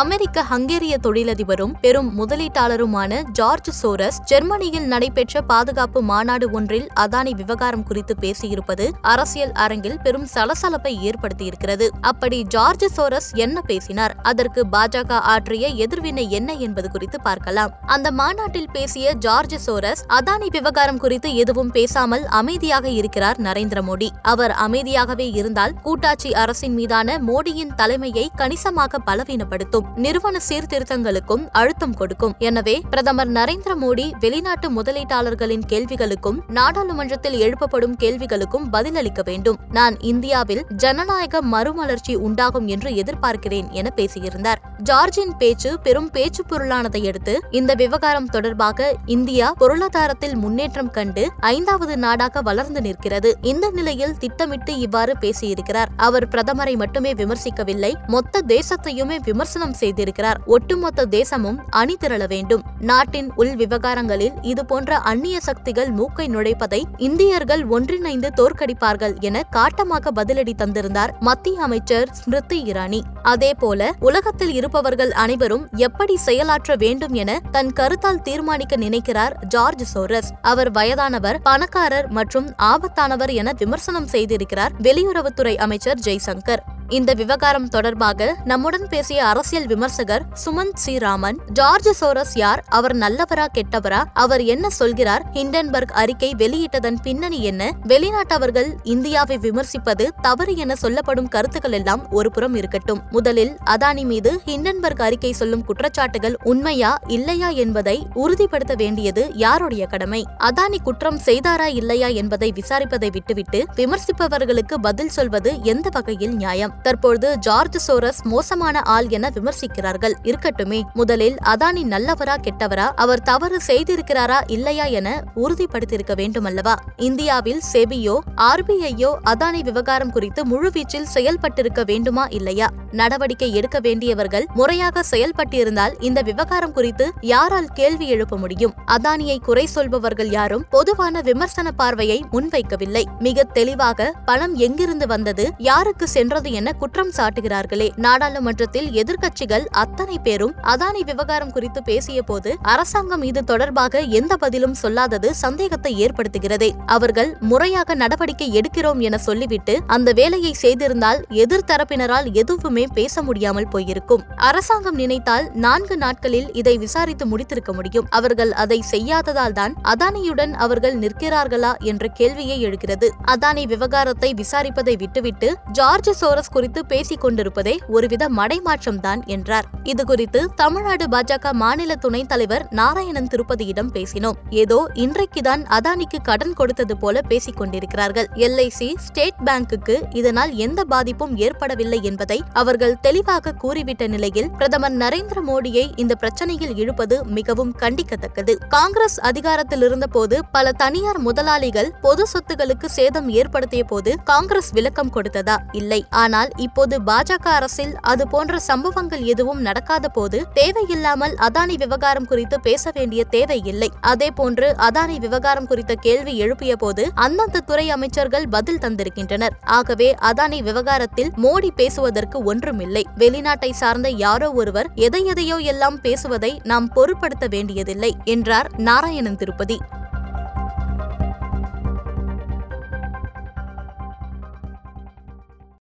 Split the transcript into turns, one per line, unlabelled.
அமெரிக்க ஹங்கேரிய தொழிலதிபரும் பெரும் முதலீட்டாளருமான ஜார்ஜ் சோரஸ் ஜெர்மனியில் நடைபெற்ற பாதுகாப்பு மாநாடு ஒன்றில் அதானி விவகாரம் குறித்து பேசியிருப்பது அரசியல் அரங்கில் பெரும் சலசலப்பை ஏற்படுத்தியிருக்கிறது. அப்படி ஜார்ஜ் சோரஸ் என்ன பேசினார்? அதற்கு பாஜக ஆற்றிய எதிர்வினை என்ன என்பது குறித்து பார்க்கலாம். அந்த மாநாட்டில் பேசிய ஜார்ஜ் சோரஸ் அதானி விவகாரம் குறித்து எதுவும் பேசாமல் அமைதியாக இருக்கிறார் நரேந்திர மோடி. அவர் அமைதியாகவே இருந்தால் கூட்டாட்சி அரசின் மீதான மோடியின் தலைமையை கணிசமாக பலவீனப்படுத்தும். நிறுவன சீர்திருத்தங்களுக்கும் அழுத்தம் கொடுக்கும். எனவே பிரதமர் நரேந்திர மோடி வெளிநாட்டு முதலீட்டாளர்களின் கேள்விகளுக்கும் நாடாளுமன்றத்தில் எழுப்பப்படும் கேள்விகளுக்கும் பதிலளிக்க வேண்டும். நான் இந்தியாவில் ஜனநாயக மறுமலர்ச்சி உண்டாகும் என்று எதிர்பார்க்கிறேன் என பேசியிருந்தார். ஜார்ஜின் பேச்சு பெரும் பேச்சு பொருளானதை அடுத்து இந்த விவகாரம் தொடர்பாக இந்தியா பொருளாதாரத்தில் முன்னேற்றம் கண்டு ஐந்தாவது நாடாக வளர்ந்து நிற்கிறது. இந்த நிலையில் திட்டமிட்டு இவ்வாறு பேசியிருக்கிறார். அவர் பிரதமரை மட்டுமே விமர்சிக்கவில்லை மொத்த தேசத்தையுமே விமர்சனம் செய்திருக்கிறார். ஒட்டுமொத்த தேசமும் அணி திரள வேண்டும். நாட்டின் உள் விவகாரங்களில் இதுபோன்ற அந்நிய சக்திகள் மூக்கை நுழைப்பதை இந்தியர்கள் ஒன்றிணைந்து தோற்கடிப்பார்கள் என காட்டமாக பதிலடி தந்திருந்தார் மத்திய அமைச்சர் ஸ்மிருதி இரானி. அதேபோல உலகத்தில் இருப்பவர்கள் அனைவரும் எப்படி செயலாற்ற வேண்டும் என தன் கருத்தால் தீர்மானிக்க நினைக்கிறார் ஜார்ஜ் சோரஸ். அவர் வயதானவர் பணக்காரர் மற்றும் ஆபத்தானவர் என விமர்சனம் செய்திருக்கிறார் வெளியுறவுத்துறை அமைச்சர் ஜெய்சங்கர். இந்த விவகாரம் தொடர்பாக நம்முடன் பேசிய அரசியல் விமர்சகர் Sumanth C. Raman George Soros யார் அவர் நல்லவரா கெட்டவரா அவர் என்ன சொல்கிறார் ஹிண்டன்பர்க் அறிக்கை வெளியிட்டதன் பின்னணி என்ன வெளிநாட்டவர்கள் இந்தியாவை விமர்சிப்பது தவறு என சொல்லப்படும் கருத்துக்கள் எல்லாம் ஒரு புறம் இருக்கட்டும். முதலில் அதானி மீது ஹிண்டன்பர்க் அறிக்கை சொல்லும் குற்றச்சாட்டுகள் உண்மையா இல்லையா என்பதை உறுதிப்படுத்த வேண்டியது யாருடைய கடமை? அதானி குற்றம் செய்தாரா இல்லையா என்பதை விசாரிப்பதை விட்டுவிட்டு விமர்சிப்பவர்களுக்கு பதில் சொல்வது எந்த வகையில் நியாயம்? தற்பொழுது ஜார்ஜ் சோரஸ் மோசமான ஆள் என விமர்சிக்கிறார்கள். இருக்கட்டுமே முதலில் அதானி நல்லவரா கெட்டவரா அவர் தவறு செய்திருக்கிறாரா இல்லையா என உறுதிப்படுத்தியிருக்க வேண்டுமல்லவா? இந்தியாவில் செபியோ ஆர்பிஐயோ அதானி விவகாரம் குறித்து முழுவீச்சில் செயல்பட்டிருக்க வேண்டுமா இல்லையா? நடவடிக்கை எடுக்க வேண்டியவர்கள் முறையாக செயல்பட்டிருந்தால் இந்த விவகாரம் குறித்து யாரால் கேள்வி எழுப்ப முடியும்? அதானியை குறை சொல்பவர்கள் யாரும் பொதுவான விமர்சன பார்வையை முன்வைக்கவில்லை. மிக தெளிவாக பணம் எங்கிருந்து வந்தது யாருக்கு சென்றது என குற்றம் சாட்டுகிறார்களே. நாடாளுமன்றத்தில் எதிர்க்கட்சிகள் அத்தனை பேரும் அதானி விவகாரம் குறித்து பேசிய போது அரசாங்கம் இது தொடர்பாக எந்த பதிலும் சொல்லாதது சந்தேகத்தை ஏற்படுத்துகிறதே. அவர்கள் முறையாக நடவடிக்கை எடுக்கிறோம் என சொல்லிவிட்டு அந்த வேலையை செய்திருந்தால் எதிர்த்தரப்பினரால் எதுவுமே பேச முடியாமல் போயிருக்கும். அரசாங்கம் நினைத்தால் நான்கு நாட்களில் இதை விசாரித்து முடித்திருக்க முடியும். அவர்கள் அதை செய்யாததால் தான் அதானியுடன் அவர்கள் நிற்கிறார்களா என்ற கேள்வியை எழுகிறது. அதானி விவகாரத்தை விசாரிப்பதை விட்டுவிட்டு ஜார்ஜ் சோரஸ் குறித்து பேசிக் கொண்டிருப்பதே ஒருவித மடைமாற்றம்தான் என்றார். இது குறித்து தமிழ்நாடு பாஜக மாநில துணைத் தலைவர் நாராயணன் திருப்பதியிடம் பேசினோம். ஏதோ இன்றைக்குதான் அதானிக்கு கடன் கொடுத்தது போல பேசிக் கொண்டிருக்கிறார்கள். எல்ஐசி ஸ்டேட் பேங்குக்கு இதனால் எந்த பாதிப்பும் ஏற்படவில்லை என்பதை அவர்கள் தெளிவாக கூறிவிட்ட நிலையில் பிரதமர் நரேந்திர மோடியை இந்த பிரச்சனையில் இழுப்பது மிகவும் கண்டிக்கத்தக்கது. காங்கிரஸ் அதிகாரத்தில் இருந்தபோது பல தனியார் முதலாளிகள் பொது சொத்துகளுக்கு சேதம் ஏற்படுத்திய போது காங்கிரஸ் விளக்கம் கொடுத்ததா? இல்லை. ஆனால் ஆனால் இப்போது பாஜக அரசில் அது போன்ற சம்பவங்கள் எதுவும் நடக்காத போது தேவையில்லாமல் அதானி விவகாரம் குறித்து பேச வேண்டிய தேவை இல்லை. அதே போன்று அதானி விவகாரம் குறித்த கேள்வி எழுப்பிய போது அந்தந்த துறை அமைச்சர்கள் பதில் தந்திருக்கின்றனர். ஆகவே அதானி விவகாரத்தில் மோடி பேசுவதற்கு ஒன்றுமில்லை. வெளிநாட்டை சார்ந்த யாரோ ஒருவர் எதை எதையோ எல்லாம் பேசுவதை நாம் பொருட்படுத்த வேண்டியதில்லை என்றார் நாராயணன் திருப்பதி.